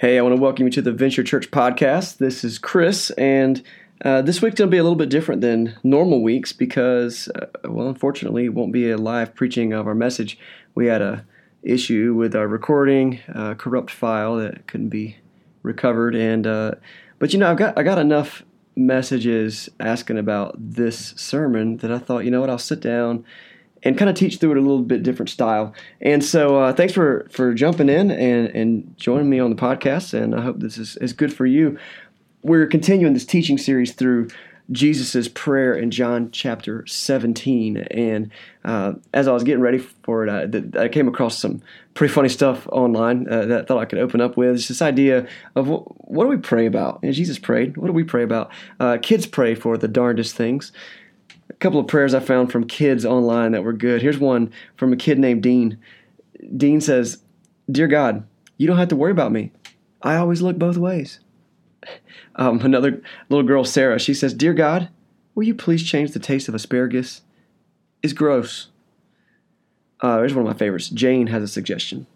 Hey, I want to welcome you to the Venture Church podcast. This is Chris, and uh, this week's going to be a little bit different than normal weeks because, uh, well, unfortunately, it won't be a live preaching of our message. We had a issue with our recording, a corrupt file that couldn't be recovered, and uh, but you know, I've got I got enough messages asking about this sermon that I thought, you know what, I'll sit down and kind of teach through it a little bit different style. And so, uh, thanks for for jumping in and and joining me on the podcast. And I hope this is, is good for you. We're continuing this teaching series through Jesus' prayer in John chapter 17. And uh, as I was getting ready for it, I, I, came across some pretty funny stuff online uh, that I thought I could open up with. It's this idea of what, do we pray about? And Jesus prayed. What do we pray about? Uh, kids pray for the darndest things couple of prayers I found from kids online that were good. Here's one from a kid named Dean. Dean says, Dear God, you don't have to worry about me. I always look both ways. Um, another little girl, Sarah, she says, Dear God, will you please change the taste of asparagus? It's gross. Uh, here's one of my favorites. Jane has a suggestion.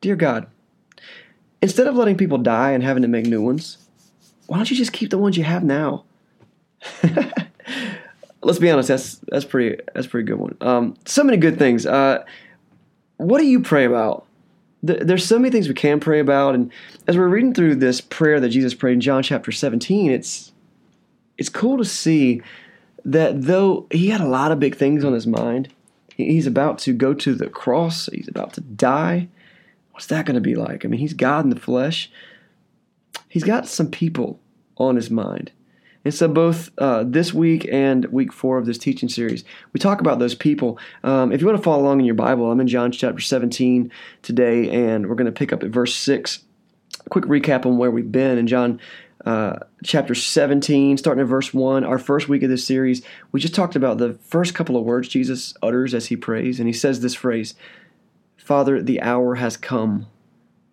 Dear God, instead of letting people die and having to make new ones, why don't you just keep the ones you have now? let's be honest, that's that's pretty that's pretty good one. Um, so many good things. Uh, what do you pray about? There's so many things we can pray about, and as we're reading through this prayer that Jesus prayed in John chapter 17, it's it's cool to see that though he had a lot of big things on his mind, he's about to go to the cross, he's about to die. What's that going to be like? I mean, he's God in the flesh. He's got some people on his mind. And so, both uh, this week and week four of this teaching series, we talk about those people. Um, if you want to follow along in your Bible, I'm in John chapter 17 today, and we're going to pick up at verse 6. A quick recap on where we've been in John uh, chapter 17, starting at verse 1, our first week of this series. We just talked about the first couple of words Jesus utters as he prays, and he says this phrase Father, the hour has come.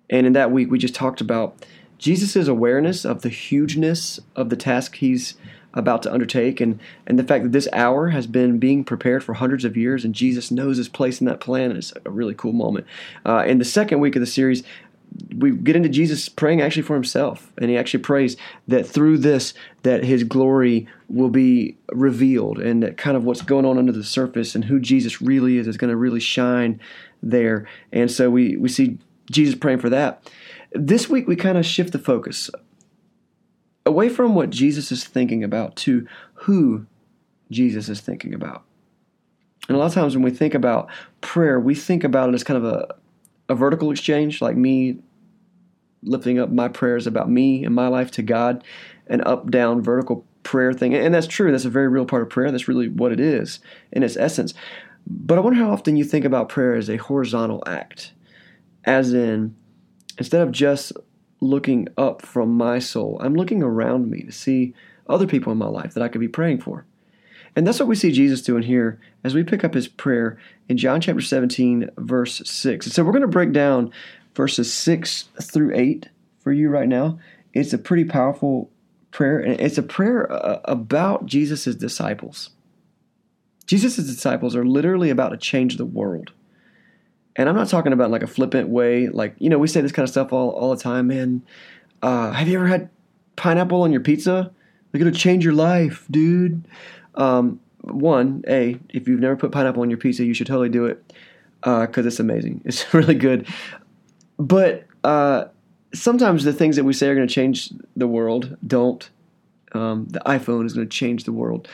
And in that week, we just talked about Jesus' awareness of the hugeness of the task he's about to undertake and, and the fact that this hour has been being prepared for hundreds of years and Jesus knows his place in that plan is a really cool moment. Uh, in the second week of the series, we get into Jesus praying actually for himself and he actually prays that through this that his glory will be revealed and that kind of what's going on under the surface and who Jesus really is is going to really shine there. And so we, we see Jesus praying for that. This week, we kind of shift the focus away from what Jesus is thinking about to who Jesus is thinking about. And a lot of times when we think about prayer, we think about it as kind of a, a vertical exchange, like me lifting up my prayers about me and my life to God, an up down vertical prayer thing. And that's true. That's a very real part of prayer. That's really what it is in its essence. But I wonder how often you think about prayer as a horizontal act, as in, Instead of just looking up from my soul, I'm looking around me to see other people in my life that I could be praying for. And that's what we see Jesus doing here as we pick up his prayer in John chapter 17, verse 6. And so we're going to break down verses 6 through 8 for you right now. It's a pretty powerful prayer, and it's a prayer uh, about Jesus' disciples. Jesus' disciples are literally about to change the world. And I'm not talking about like a flippant way, like you know we say this kind of stuff all all the time, man. Uh, have you ever had pineapple on your pizza? They're gonna change your life, dude. Um, one, a if you've never put pineapple on your pizza, you should totally do it because uh, it's amazing. It's really good. But uh, sometimes the things that we say are going to change the world don't. Um, the iPhone is going to change the world.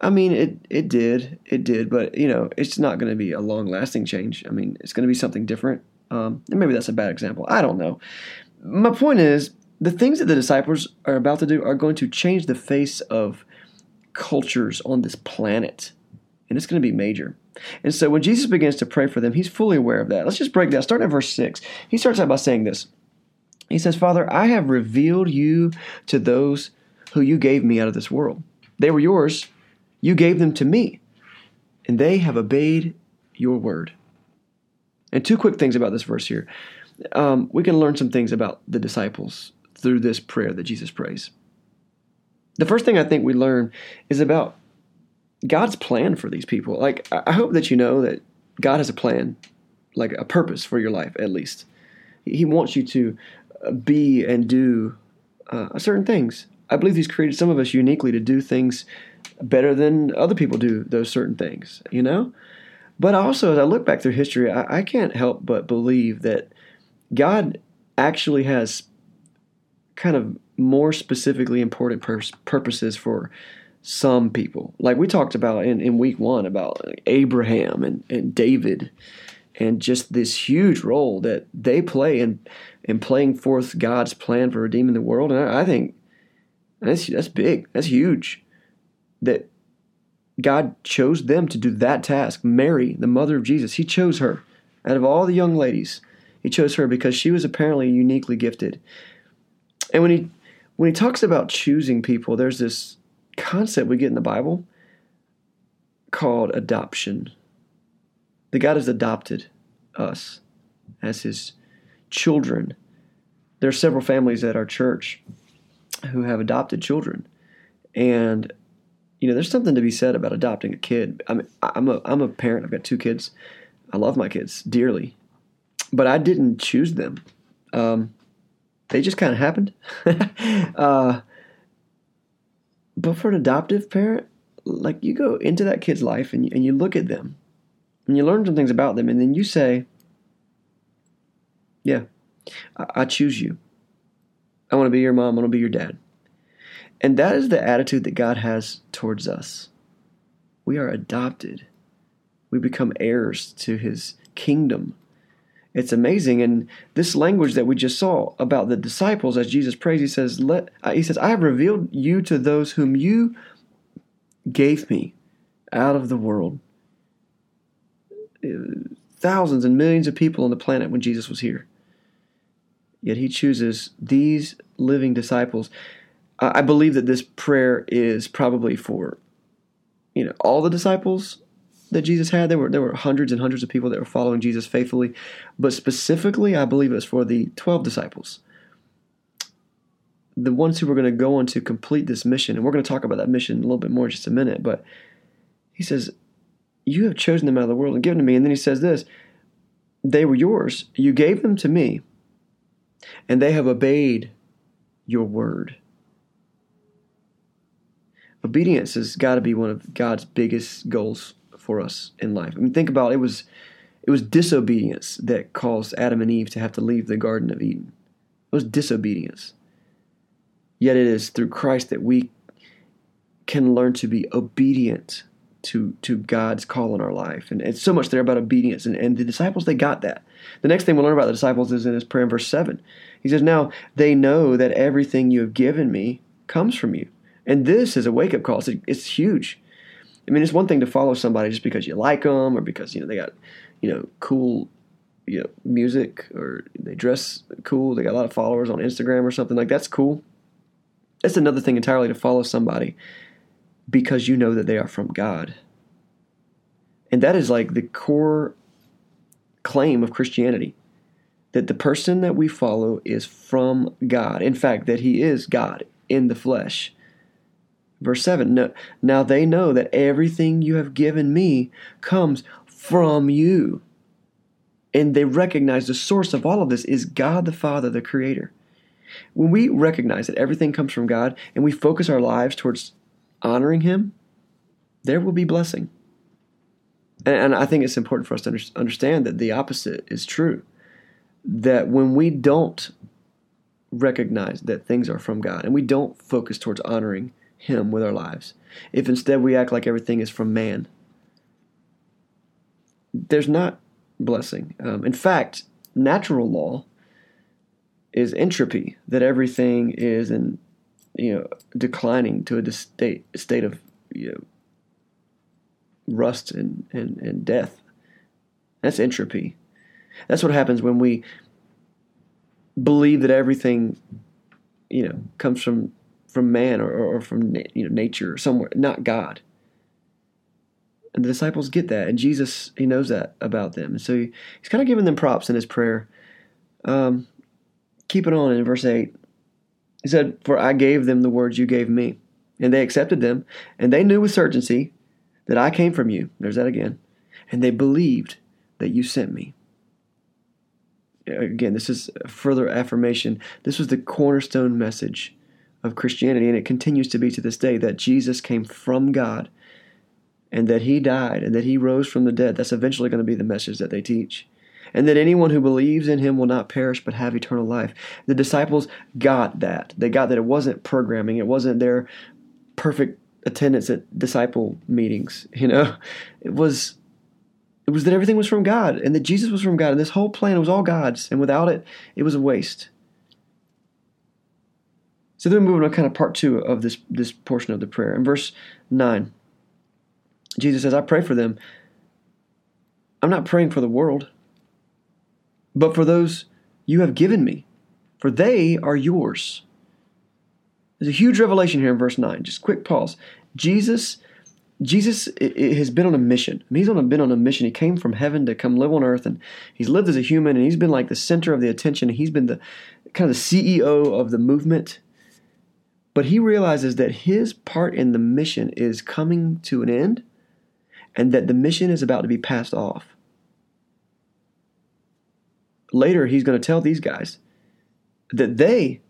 I mean, it it did, it did, but you know, it's not going to be a long lasting change. I mean, it's going to be something different. Um, and maybe that's a bad example. I don't know. My point is, the things that the disciples are about to do are going to change the face of cultures on this planet, and it's going to be major. And so, when Jesus begins to pray for them, he's fully aware of that. Let's just break down. Starting at verse six, he starts out by saying this. He says, "Father, I have revealed you to those who you gave me out of this world. They were yours." You gave them to me, and they have obeyed your word. And two quick things about this verse here. Um, we can learn some things about the disciples through this prayer that Jesus prays. The first thing I think we learn is about God's plan for these people. Like, I hope that you know that God has a plan, like a purpose for your life, at least. He wants you to be and do uh, certain things. I believe He's created some of us uniquely to do things better than other people do those certain things, you know? But also, as I look back through history, I, I can't help but believe that God actually has kind of more specifically important pur- purposes for some people. Like we talked about in, in week one about Abraham and, and David and just this huge role that they play in in playing forth God's plan for redeeming the world. And I, I think that's that's big. That's huge. That God chose them to do that task. Mary, the mother of Jesus, He chose her out of all the young ladies. He chose her because she was apparently uniquely gifted. And when he when he talks about choosing people, there's this concept we get in the Bible called adoption. That God has adopted us as His children. There are several families at our church who have adopted children, and you know, there's something to be said about adopting a kid. I'm I'm a I'm a parent. I've got two kids. I love my kids dearly, but I didn't choose them. Um, they just kind of happened. uh, but for an adoptive parent, like you go into that kid's life and you, and you look at them and you learn some things about them, and then you say, "Yeah, I, I choose you. I want to be your mom. I want to be your dad." And that is the attitude that God has towards us. We are adopted. We become heirs to his kingdom. It's amazing. And this language that we just saw about the disciples as Jesus prays, he says, Let uh, he says, I have revealed you to those whom you gave me out of the world. Thousands and millions of people on the planet when Jesus was here. Yet he chooses these living disciples. I believe that this prayer is probably for, you know, all the disciples that Jesus had. There were there were hundreds and hundreds of people that were following Jesus faithfully, but specifically, I believe it was for the twelve disciples, the ones who were going to go on to complete this mission. And we're going to talk about that mission a little bit more in just a minute. But he says, "You have chosen them out of the world and given to me." And then he says this: "They were yours. You gave them to me, and they have obeyed your word." Obedience has got to be one of God's biggest goals for us in life. I mean, think about it, it was it was disobedience that caused Adam and Eve to have to leave the Garden of Eden. It was disobedience. Yet it is through Christ that we can learn to be obedient to to God's call in our life. And it's so much there about obedience. And, and the disciples, they got that. The next thing we'll learn about the disciples is in his prayer in verse 7. He says, Now they know that everything you have given me comes from you. And this is a wake up call. It's, it's huge. I mean, it's one thing to follow somebody just because you like them or because you know they got you know cool you know music or they dress cool. They got a lot of followers on Instagram or something like that's cool. That's another thing entirely to follow somebody because you know that they are from God. And that is like the core claim of Christianity that the person that we follow is from God. In fact, that he is God in the flesh. Verse 7 Now they know that everything you have given me comes from you. And they recognize the source of all of this is God the Father, the Creator. When we recognize that everything comes from God and we focus our lives towards honoring Him, there will be blessing. And, I think it's important for us to understand that the opposite is true. That when we don't recognize that things are from God and we don't focus towards honoring him with our lives. If instead we act like everything is from man, there's not blessing. Um, in fact, natural law is entropy, that everything is in, you know, declining to a state, state of, you know, rust and, and, and death. That's entropy. That's what happens when we believe that everything, you know, comes from from man or, or from you know nature or somewhere, not God. And the disciples get that, and Jesus he knows that about them, and so he, he's kind of giving them props in his prayer. Um, keep it on in verse eight. He said, "For I gave them the words you gave me, and they accepted them, and they knew with certainty that I came from you." There's that again, and they believed that you sent me. again, this is further affirmation. This was the cornerstone message of Christianity, and it continues to be to this day that Jesus came from God and that he died and that he rose from the dead. That's eventually going to be the message that they teach. And that anyone who believes in him will not perish but have eternal life. The disciples got that. They got that it wasn't programming, it wasn't their perfect attendance at disciple meetings, you know. It was it was that everything was from God and that Jesus was from God and this whole plan was all God's and without it it was a waste. So then moving on to kind of part two of this this portion of the prayer. In verse nine, Jesus says, I pray for them. I'm not praying for the world, but for those you have given me, for they are yours. There's a huge revelation here in verse 9. Just quick pause. Jesus Jesus has been on a mission. I mean, he's on a, been on a mission. He came from heaven to come live on earth, and he's lived as a human, and he's been like the center of the attention. He's been the kind of the CEO of the movement. But he realizes that his part in the mission is coming to an end, and that the mission is about to be passed off. Later, he's going to tell these guys that they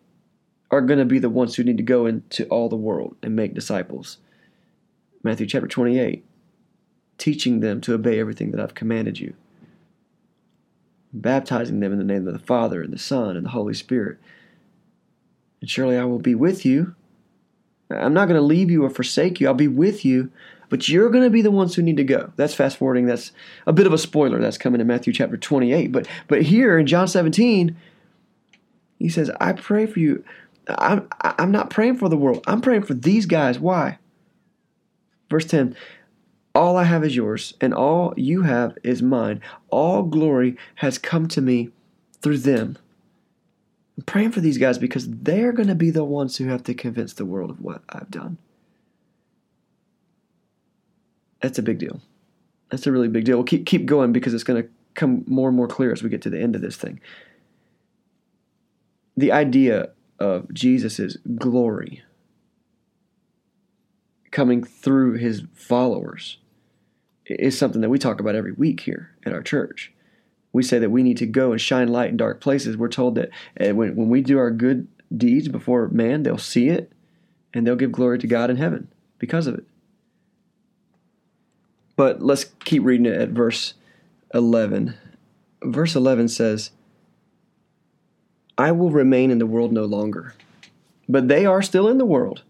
are going to be the ones who need to go into all the world and make disciples. Matthew chapter 28, teaching them to obey everything that I've commanded you, baptizing them in the name of the Father and the Son and the Holy Spirit. And surely I will be with you. I'm not going to leave you or forsake you. I'll be with you but you're going to be the ones who need to go. That's fast forwarding. That's a bit of a spoiler. That's coming in Matthew chapter 28. But but here in John 17, he says, "I pray for you. I'm I'm not praying for the world. I'm praying for these guys. Why?" Verse 10. All I have is yours, and all you have is mine. All glory has come to me through them. I'm praying for these guys because they're going to be the ones who have to convince the world of what I've done. That's a big deal. That's a really big deal. We'll keep keep going because it's going to come more and more clear as we get to the end of this thing. The idea of Jesus' glory coming through his followers is something that we talk about every week here at our church. We say that we need to go and shine light in dark places. We're told that eh, when, when we do our good deeds before man, they'll see it and they'll give glory to God in heaven because of it. But let's keep reading it at verse 11. Verse 11 says, I will remain in the world no longer, but they are still in the world.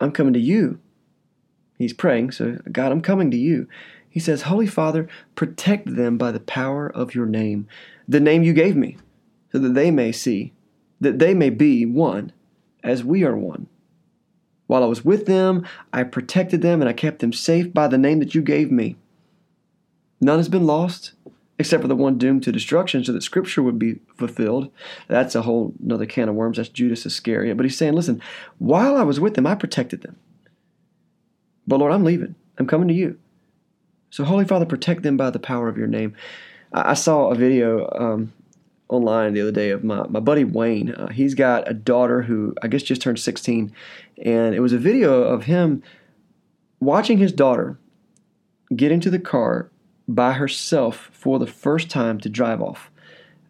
I'm coming to you. He's praying, so God, I'm coming to you. He says, Holy Father, protect them by the power of your name, the name you gave me, so that they may see, that they may be one, as we are one. While I was with them, I protected them and I kept them safe by the name that you gave me. None has been lost except for the one doomed to destruction so that scripture would be fulfilled. That's a whole another can of worms. That's Judas Iscariot. But he's saying, listen, while I was with them, I protected them. But Lord, I'm leaving. I'm coming to you. So, Holy Father, protect them by the power of your name. I, saw a video um, online the other day of my, my buddy Wayne. Uh, he's got a daughter who I guess just turned 16, and it was a video of him watching his daughter get into the car by herself for the first time to drive off.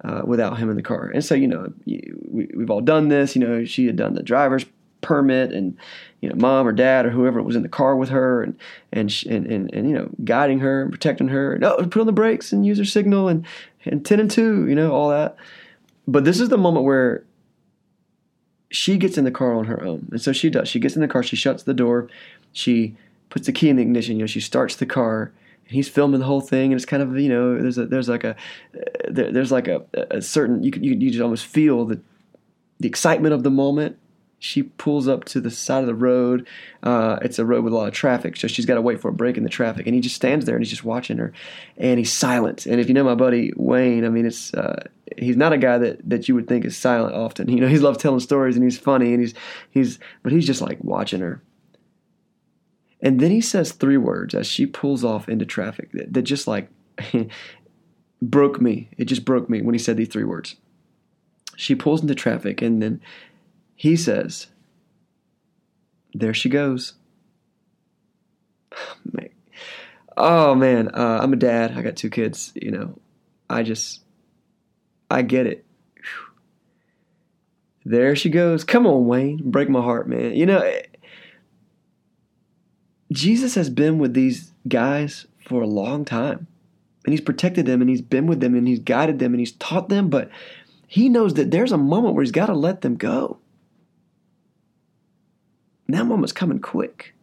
Uh, without him in the car. And so, you know, we, we've all done this. You know, she had done the driver's permit and you know mom or dad or whoever was in the car with her and and and and, and you know guiding her and protecting her and oh put on the brakes and use her signal and and 10 and 2 you know all that. But this is the moment where she gets in the car on her own. And so she does. She gets in the car. She shuts the door. She puts the key in the ignition. You know she starts the car and he's filming the whole thing. And it's kind of you know there's a there's like a there's like a, a certain you can you, you just almost feel the the excitement of the moment she pulls up to the side of the road. Uh, it's a road with a lot of traffic, so she's got to wait for a break in the traffic. And he just stands there and he's just watching her, and he's silent. And if you know my buddy Wayne, I mean, it's uh, he's not a guy that, that you would think is silent often. You know, he's loves telling stories and he's funny and he's he's, but he's just like watching her. And then he says three words as she pulls off into traffic that, that just like broke me. It just broke me when he said these three words. She pulls into traffic and then he says, There she goes. Oh man, uh, I'm a dad. I got two kids. You know, I just I get it. There she goes. Come on, Wayne. Break my heart, man. You know, Jesus has been with these guys for a long time. And he's protected them and he's been with them and he's guided them and he's taught them, but he knows that there's a moment where he's got to let them go. That moment's coming quick.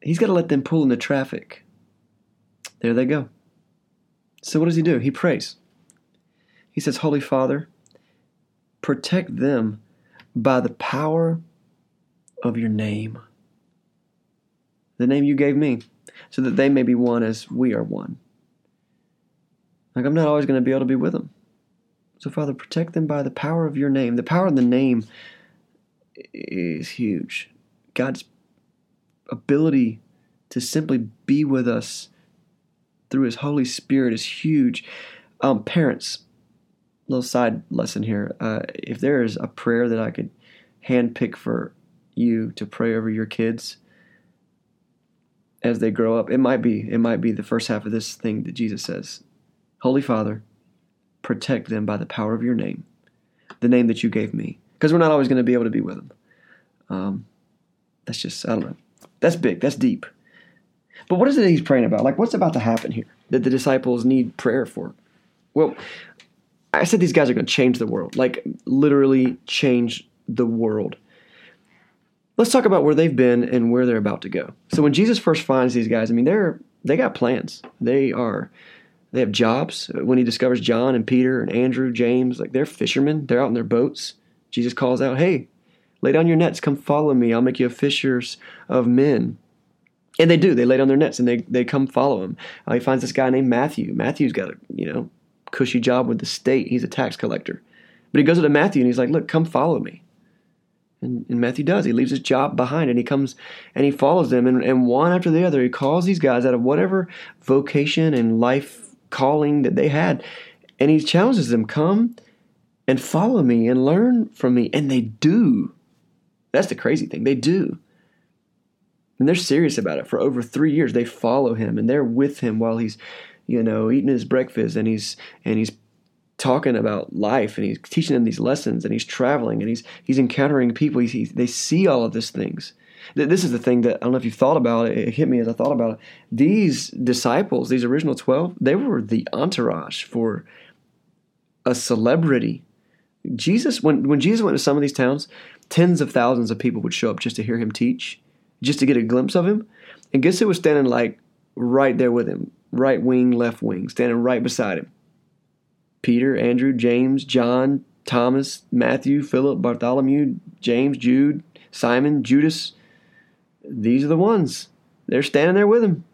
He's got to let them pull in the traffic. There they go. So, what does he do? He prays. He says, Holy Father, protect them by the power of your name, the name you gave me, so that they may be one as we are one. Like, I'm not always going to be able to be with them. So, Father, protect them by the power of your name. The power of the name is huge. God's ability to simply be with us through His Holy Spirit is huge. Um, parents, little side lesson here. Uh, if there is a prayer that I could handpick for you to pray over your kids as they grow up, it might be it might be the first half of this thing that Jesus says. Holy Father, protect them by the power of your name, the name that you gave me. Because we're not always going to be able to be with them. Um, that's just, I don't know. That's big. That's deep. But what is it he's praying about? Like, what's about to happen here that the disciples need prayer for? Well, I said these guys are going to change the world, like, literally change the world. Let's talk about where they've been and where they're about to go. So when Jesus first finds these guys, I mean, they're they got plans. They are they have jobs. When he discovers John and Peter and Andrew, James, like they're fishermen. They're out in their boats. Jesus calls out, "Hey, lay down your nets. Come follow me. I'll make you fishers of men." And they do. They lay down their nets and they they come follow him. Uh, he finds this guy named Matthew. Matthew's got a you know cushy job with the state. He's a tax collector. But he goes to Matthew and he's like, "Look, come follow me." And, and, Matthew does. He leaves his job behind and he comes and he follows them. And, and one after the other, he calls these guys out of whatever vocation and life calling that they had. And he challenges them, come and follow me and learn from me. And they do. That's the crazy thing. They do. And they're serious about it. For over three years, they follow him and they're with him while he's, you know, eating his breakfast and he's and he's talking about life and he's teaching them these lessons and he's traveling and he's he's encountering people. He's, he, they see all of these things. This is the thing that I don't know if you've thought about it. It hit me as I thought about it. These disciples, these original twelve, they were the entourage for a celebrity. Jesus, when when Jesus went to some of these towns, tens of thousands of people would show up just to hear him teach, just to get a glimpse of him. And guess who was standing like right there with him, right wing, left wing, standing right beside him? Peter, Andrew, James, John, Thomas, Matthew, Philip, Bartholomew, James, Jude, Simon, Judas. These are the ones. They're standing there with him.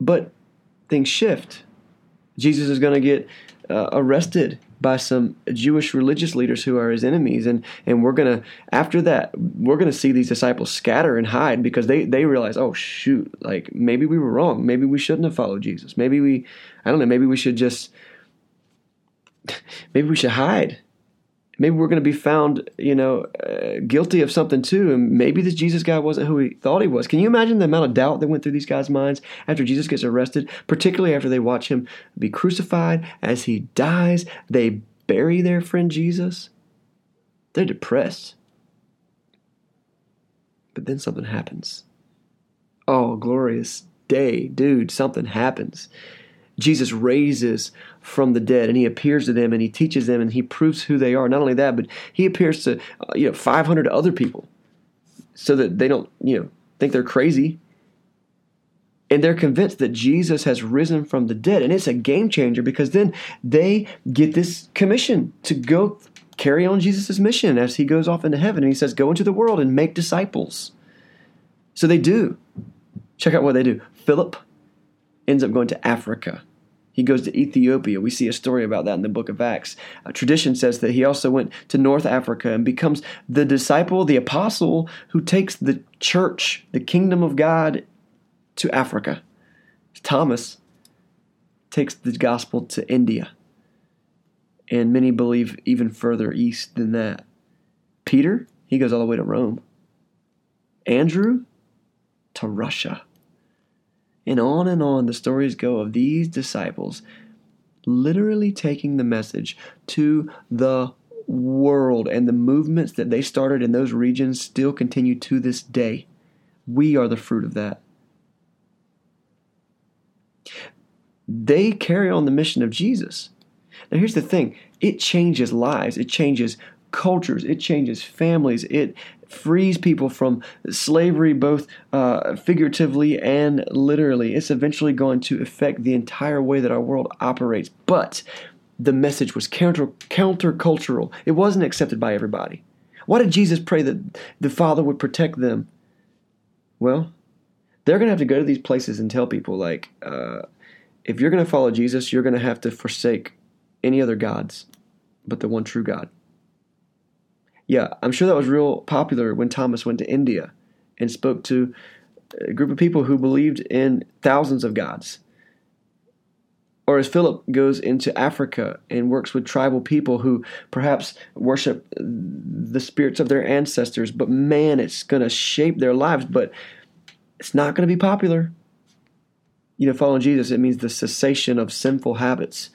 But things shift. Jesus is going to get uh, arrested by some Jewish religious leaders who are his enemies. And, and we're going to, after that, we're going to see these disciples scatter and hide because they, they realize, oh, shoot, like maybe we were wrong. Maybe we shouldn't have followed Jesus. Maybe we, I don't know, maybe we should just, maybe we should hide. Maybe we're going to be found, you know, uh, guilty of something too. And maybe this Jesus guy wasn't who he thought he was. Can you imagine the amount of doubt that went through these guys' minds after Jesus gets arrested, particularly after they watch him be crucified as he dies? They bury their friend Jesus. They're depressed. But then something happens. Oh, glorious day, dude, something happens. Jesus raises from the dead and he appears to them and he teaches them and he proves who they are. Not only that, but he appears to uh, you know 500 other people so that they don't, you know, think they're crazy. And they're convinced that Jesus has risen from the dead. And it's a game changer because then they get this commission to go carry on Jesus' mission as he goes off into heaven. And he says, Go into the world and make disciples. So they do. Check out what they do. Philip ends up going to Africa. He goes to Ethiopia. We see a story about that in the book of Acts. Uh, tradition says that he also went to North Africa and becomes the disciple, the apostle who takes the church, the kingdom of God, to Africa. Thomas takes the gospel to India. And many believe even further east than that. Peter, he goes all the way to Rome. Andrew, to Russia. And on and on the stories go of these disciples literally taking the message to the world, and the movements that they started in those regions still continue to this day. We are the fruit of that. They carry on the mission of Jesus. Now, here's the thing it changes lives, it changes cultures, it changes families, it frees people from slavery, both uh, figuratively and literally. It's eventually going to affect the entire way that our world operates. But the message was counter countercultural. It wasn't accepted by everybody. Why did Jesus pray that the Father would protect them? Well, they're going to have to go to these places and tell people, like, uh, if you're going to follow Jesus, you're going to have to forsake any other gods but the one true God. Yeah, I'm sure that was real popular when Thomas went to India and spoke to a group of people who believed in thousands of gods. Or as Philip goes into Africa and works with tribal people who perhaps worship the spirits of their ancestors, but man, it's going to shape their lives, but it's not going to be popular. You know, following Jesus, it means the cessation of sinful habits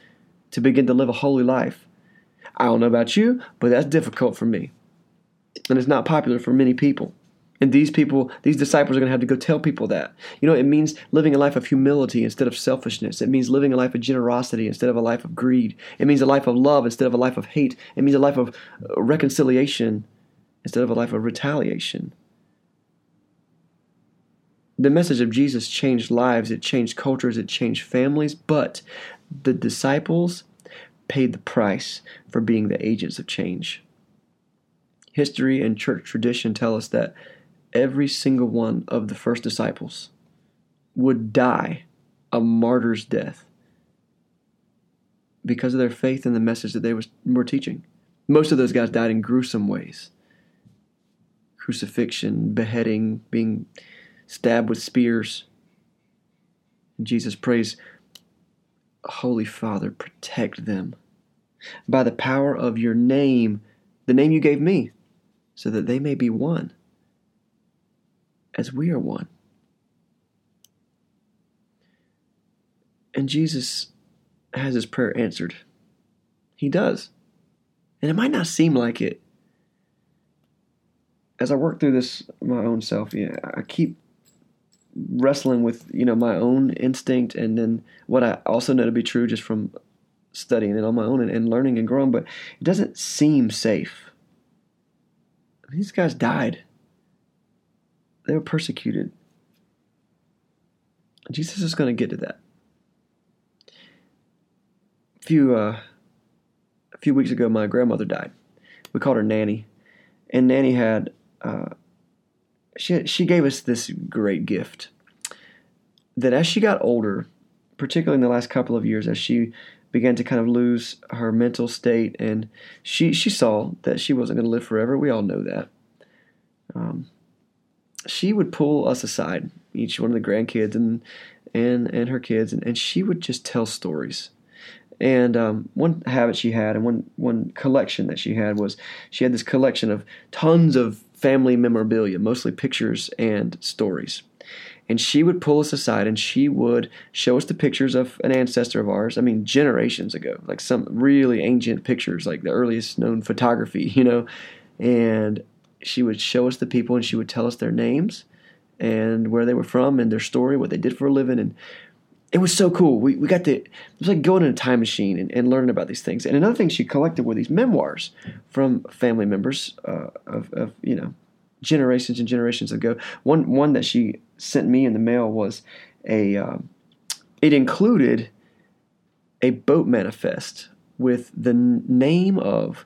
to begin to live a holy life. I don't know about you, but that's difficult for me. And it's not popular for many people. And these people, these disciples are going to have to go tell people that. You know, it means living a life of humility instead of selfishness. It means living a life of generosity instead of a life of greed. It means a life of love instead of a life of hate. It means a life of uh, reconciliation instead of a life of retaliation. The message of Jesus changed lives, it changed cultures, it changed families, but the disciples paid the price for being the agents of change. History and church tradition tell us that every single one of the first disciples would die a martyr's death because of their faith in the message that they was, were teaching. Most of those guys died in gruesome ways crucifixion, beheading, being stabbed with spears. Jesus prays, Holy Father, protect them by the power of your name, the name you gave me, so that they may be one as we are one. And Jesus has his prayer answered. He does. And it might not seem like it. As I work through this my own self, yeah, I keep wrestling with, you know, my own instinct and then what I also know to be true just from studying it on my own and, and learning and growing, but it doesn't seem safe. These guys died. They were persecuted. Jesus is going to get to that. A few uh, a few weeks ago, my grandmother died. We called her Nanny, and Nanny had uh, she she gave us this great gift. That as she got older, particularly in the last couple of years, as she began to kind of lose her mental state, and she she saw that she wasn't going to live forever. We all know that. Um, she would pull us aside, each one of the grandkids and and and her kids, and, and she would just tell stories. And um, one habit she had, and one one collection that she had was she had this collection of tons of family memorabilia, mostly pictures and stories. And she would pull us aside and she would show us the pictures of an ancestor of ours. I mean, generations ago, like some really ancient pictures, like the earliest known photography, you know. And she would show us the people and she would tell us their names and where they were from and their story, what they did for a living. And it was so cool. We, we got to, it was like going in a time machine and, and learning about these things. And another thing she collected were these memoirs from family members uh, of, of, you know, generations and generations ago. One, one that she sent me in the mail was a, uh, it included a boat manifest with the name of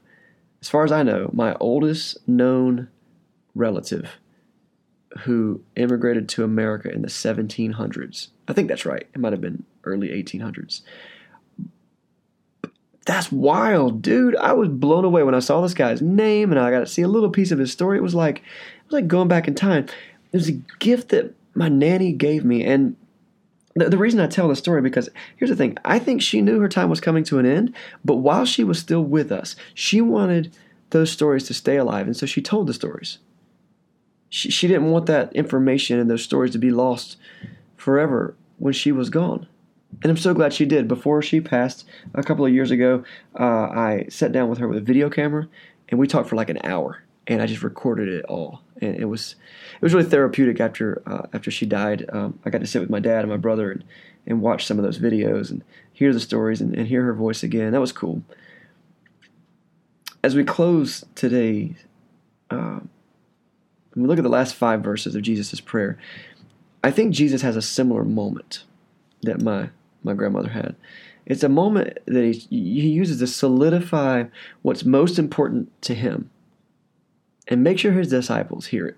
as far as I know, my oldest known relative who immigrated to America in the 1700s. I think that's right. It might have been early 1800s. That's wild, dude. I was blown away when I saw this guy's name and I got to see a little piece of his story. It was like it was like going back in time. It was a gift that my nanny gave me and the, the reason I tell the story because here's the thing. I think she knew her time was coming to an end, but while she was still with us, she wanted those stories to stay alive, and so she told the stories. She, she didn't want that information and those stories to be lost forever when she was gone. And I'm so glad she did. Before she passed a couple of years ago, uh, I sat down with her with a video camera and we talked for like an hour and I just recorded it all. And it was it was really therapeutic after uh, after she died. Um, I got to sit with my dad and my brother and, and watch some of those videos and hear the stories and, and hear her voice again. That was cool. As we close today, uh, when we look at the last five verses of Jesus' prayer, I think Jesus has a similar moment that my my grandmother had. It's a moment that he, he uses to solidify what's most important to him and make sure his disciples hear it.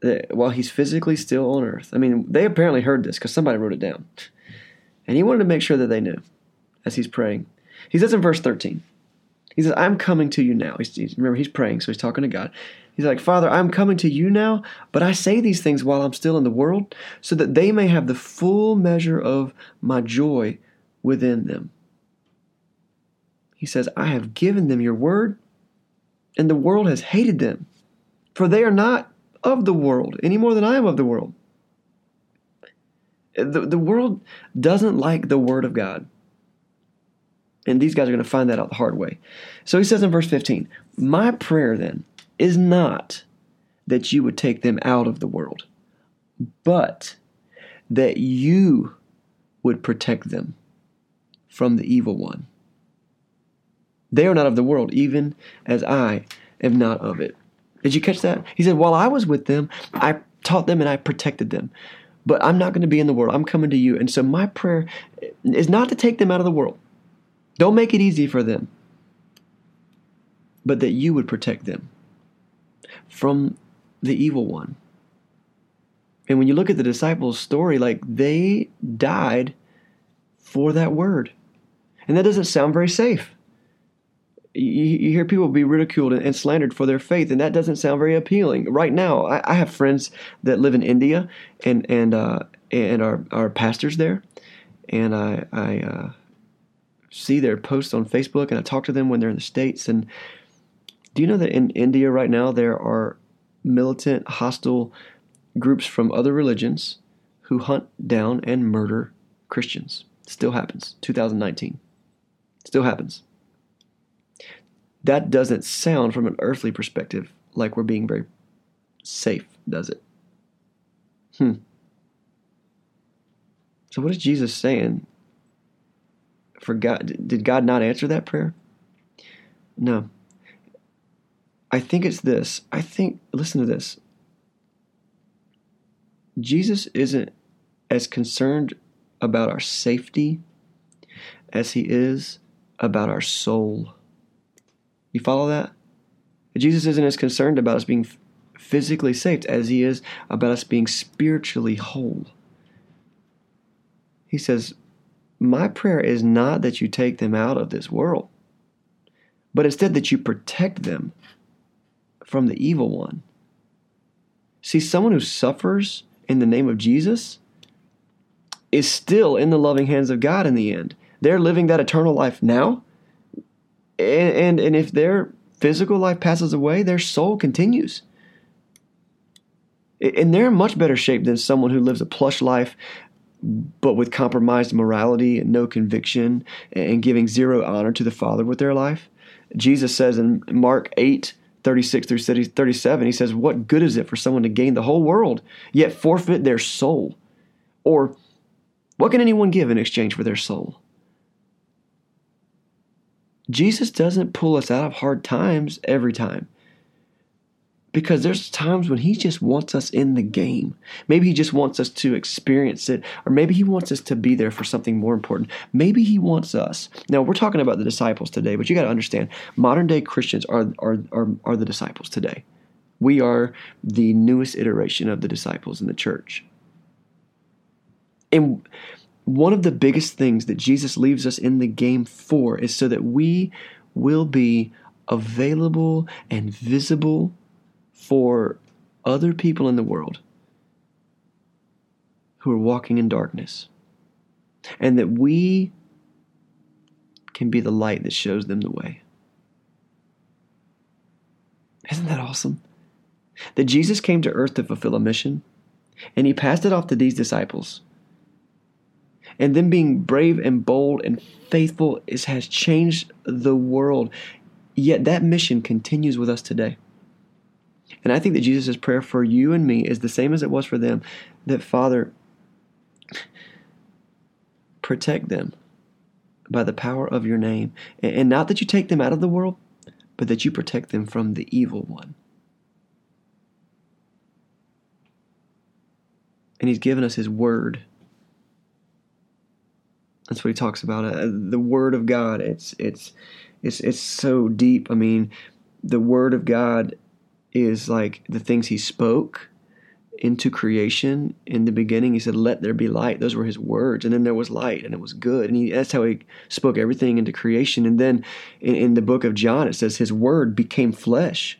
That while he's physically still on earth, I mean, they apparently heard this because somebody wrote it down. And he wanted to make sure that they knew as he's praying. He says in verse 13, he says, I'm coming to you now. He's, he's, remember, he's praying, so he's talking to God. He's like, Father, I'm coming to you now, but I say these things while I'm still in the world, so that they may have the full measure of my joy within them. He says, I have given them your word, and the world has hated them, for they are not of the world any more than I am of the world. Uh, the, the world doesn't like the word of God. And these guys are going to find that out the hard way. So he says in verse 15, My prayer then is not that you would take them out of the world, but that you would protect them from the evil one. They are not of the world, even as I am not of it. Did you catch that? He said, While I was with them, I taught them and I protected them. But I'm not going to be in the world. I'm coming to you. And so my prayer is not to take them out of the world. Don't make it easy for them, but that you would protect them from the evil one. And when you look at the disciples' story, like they died for that word. And that doesn't sound very safe. You, you hear people be ridiculed and, and, slandered for their faith, and that doesn't sound very appealing. Right now, I, I have friends that live in India and and uh, and are, are pastors there, and I, I uh, see their posts on Facebook, and I talk to them when they're in the States, and do you know that in India right now there are militant, hostile groups from other religions who hunt down and murder Christians? Still happens. 2019. Still happens. That doesn't sound from an earthly perspective like we're being very safe, does it? Hmm. So what is Jesus saying? For God, did God not answer that prayer? No. I think it's this. I think, listen to this. Jesus isn't as concerned about our safety as he is about our soul. You follow that? Jesus isn't as concerned about us being physically safe as he is about us being spiritually whole. He says, My prayer is not that you take them out of this world, but instead that you protect them from the evil one. See, someone who suffers in the name of Jesus is still in the loving hands of God in the end. They're living that eternal life now. And, and, and if their physical life passes away, their soul continues. And they're in much better shape than someone who lives a plush life but with compromised morality and no conviction and giving zero honor to the Father with their life. Jesus says in Mark 8 36 through 37, he says, What good is it for someone to gain the whole world, yet forfeit their soul? Or what can anyone give in exchange for their soul? Jesus doesn't pull us out of hard times every time because there's times when he just wants us in the game. Maybe he just wants us to experience it, or maybe he wants us to be there for something more important. Maybe he wants us. Now, we're talking about the disciples today, but you got to understand modern day Christians are, are, are, are the disciples today. We are the newest iteration of the disciples in the church. And one of the biggest things that Jesus leaves us in the game for is so that we will be available and visible for other people in the world who are walking in darkness. And that we can be the light that shows them the way. Isn't that awesome? That Jesus came to earth to fulfill a mission, and he passed it off to these disciples And them being brave and bold and faithful is, has changed the world. Yet that mission continues with us today. And I think that Jesus' prayer for you and me is the same as it was for them that Father, protect them by the power of your name. And not that you take them out of the world, but that you protect them from the evil one. And he's given us his word. That's what he talks about. Uh, the word of God. It's it's it's it's so deep. I mean, the word of God is like the things he spoke into creation in the beginning. He said, Let there be light. Those were his words. And then there was light, and it was good. And he, that's how he spoke everything into creation. And then in, in the book of John, it says, His word became flesh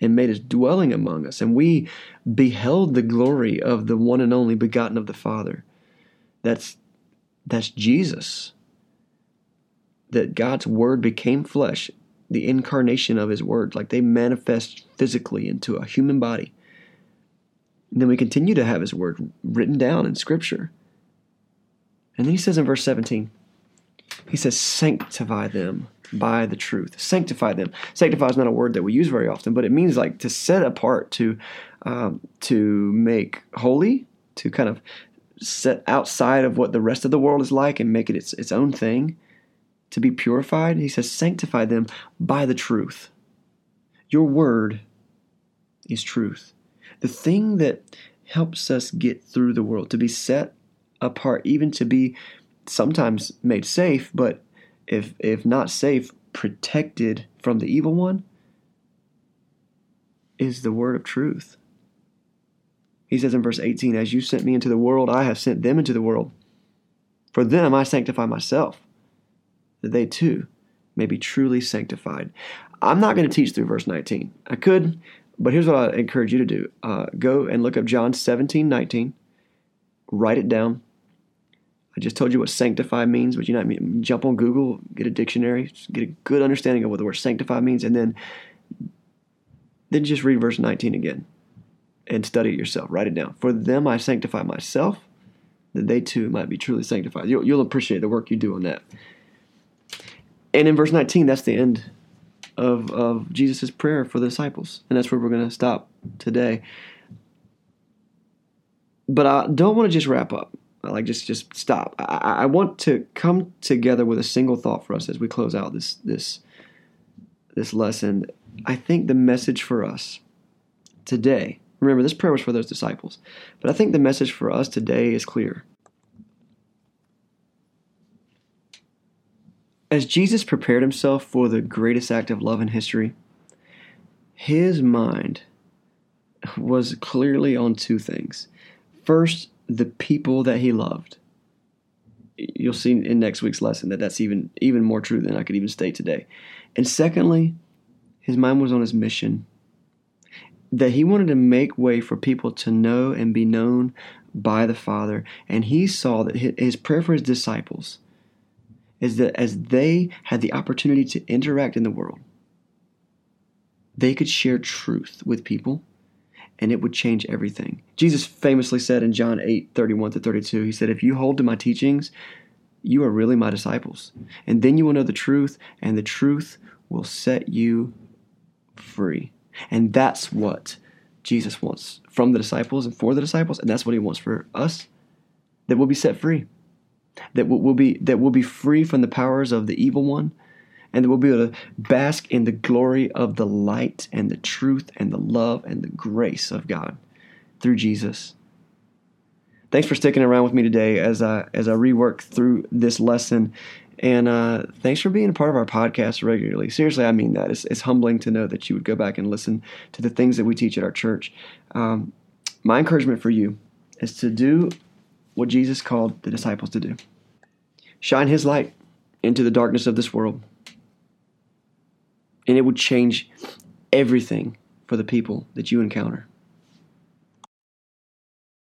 and made his dwelling among us. And we beheld the glory of the one and only begotten of the Father. That's, that's Jesus. That God's word became flesh, the incarnation of his word, like they manifest physically into a human body and then we continue to have his word written down in scripture. And then he says in verse 17, he says, sanctify them by the truth. Sanctify them. Sanctify is not a word that we use very often, but it means like to set apart, to um, to make holy, to kind of set outside of what the rest of the world is like and make it its, its own thing, to be purified. He says, sanctify them by the truth. Your word is truth the thing that helps us get through the world, to be set apart, even to be sometimes made safe, but if if not safe, protected from the evil one, is the word of truth. He says in verse 18, As you sent me into the world, I have sent them into the world. For them I sanctify myself, that they too may be truly sanctified. I'm not going to teach through verse 19. I could, but here's what I encourage you to do uh, go and look up John 17, 19, write it down. I just told you what sanctify means, but you know, I mean, jump on Google, get a dictionary, get a good understanding of what the word sanctify means, and then then just read verse 19 again and study it yourself. Write it down. For them I sanctify myself, that they too might be truly sanctified. You'll, you'll appreciate the work you do on that. And in verse 19, that's the end of, of Jesus' prayer for the disciples. And that's where we're going to stop today. But I don't want to just wrap up. I like just just stop. I, I want to come together with a single thought for us as we close out this this this lesson. I think the message for us today, remember this prayer was for those disciples, but I think the message for us today is clear. As Jesus prepared himself for the greatest act of love in history, his mind was clearly on two things. First, the people that he loved. You'll see in next week's lesson that that's even even more true than I could even state today. And secondly, his mind was on his mission. That he wanted to make way for people to know and be known by the Father. And he saw that his prayer for his disciples is that as they had the opportunity to interact in the world, they could share truth with people and it would change everything. Jesus famously said in John 8 31 to 32, He said, If you hold to my teachings, you are really my disciples. And then you will know the truth, and the truth will set you free. And that's what Jesus wants from the disciples and for the disciples, and that's what He wants for us that we'll be set free that will be that will be free from the powers of the evil one, and that we'll be able to bask in the glory of the light and the truth and the love and the grace of God through Jesus. Thanks for sticking around with me today as I as I rework through this lesson. And uh, thanks for being a part of our podcast regularly. Seriously, I mean that. It's, it's, humbling to know that you would go back and listen to the things that we teach at our church. Um, my encouragement for you is to do what Jesus called the disciples to do shine his light into the darkness of this world. And it would change everything for the people that you encounter.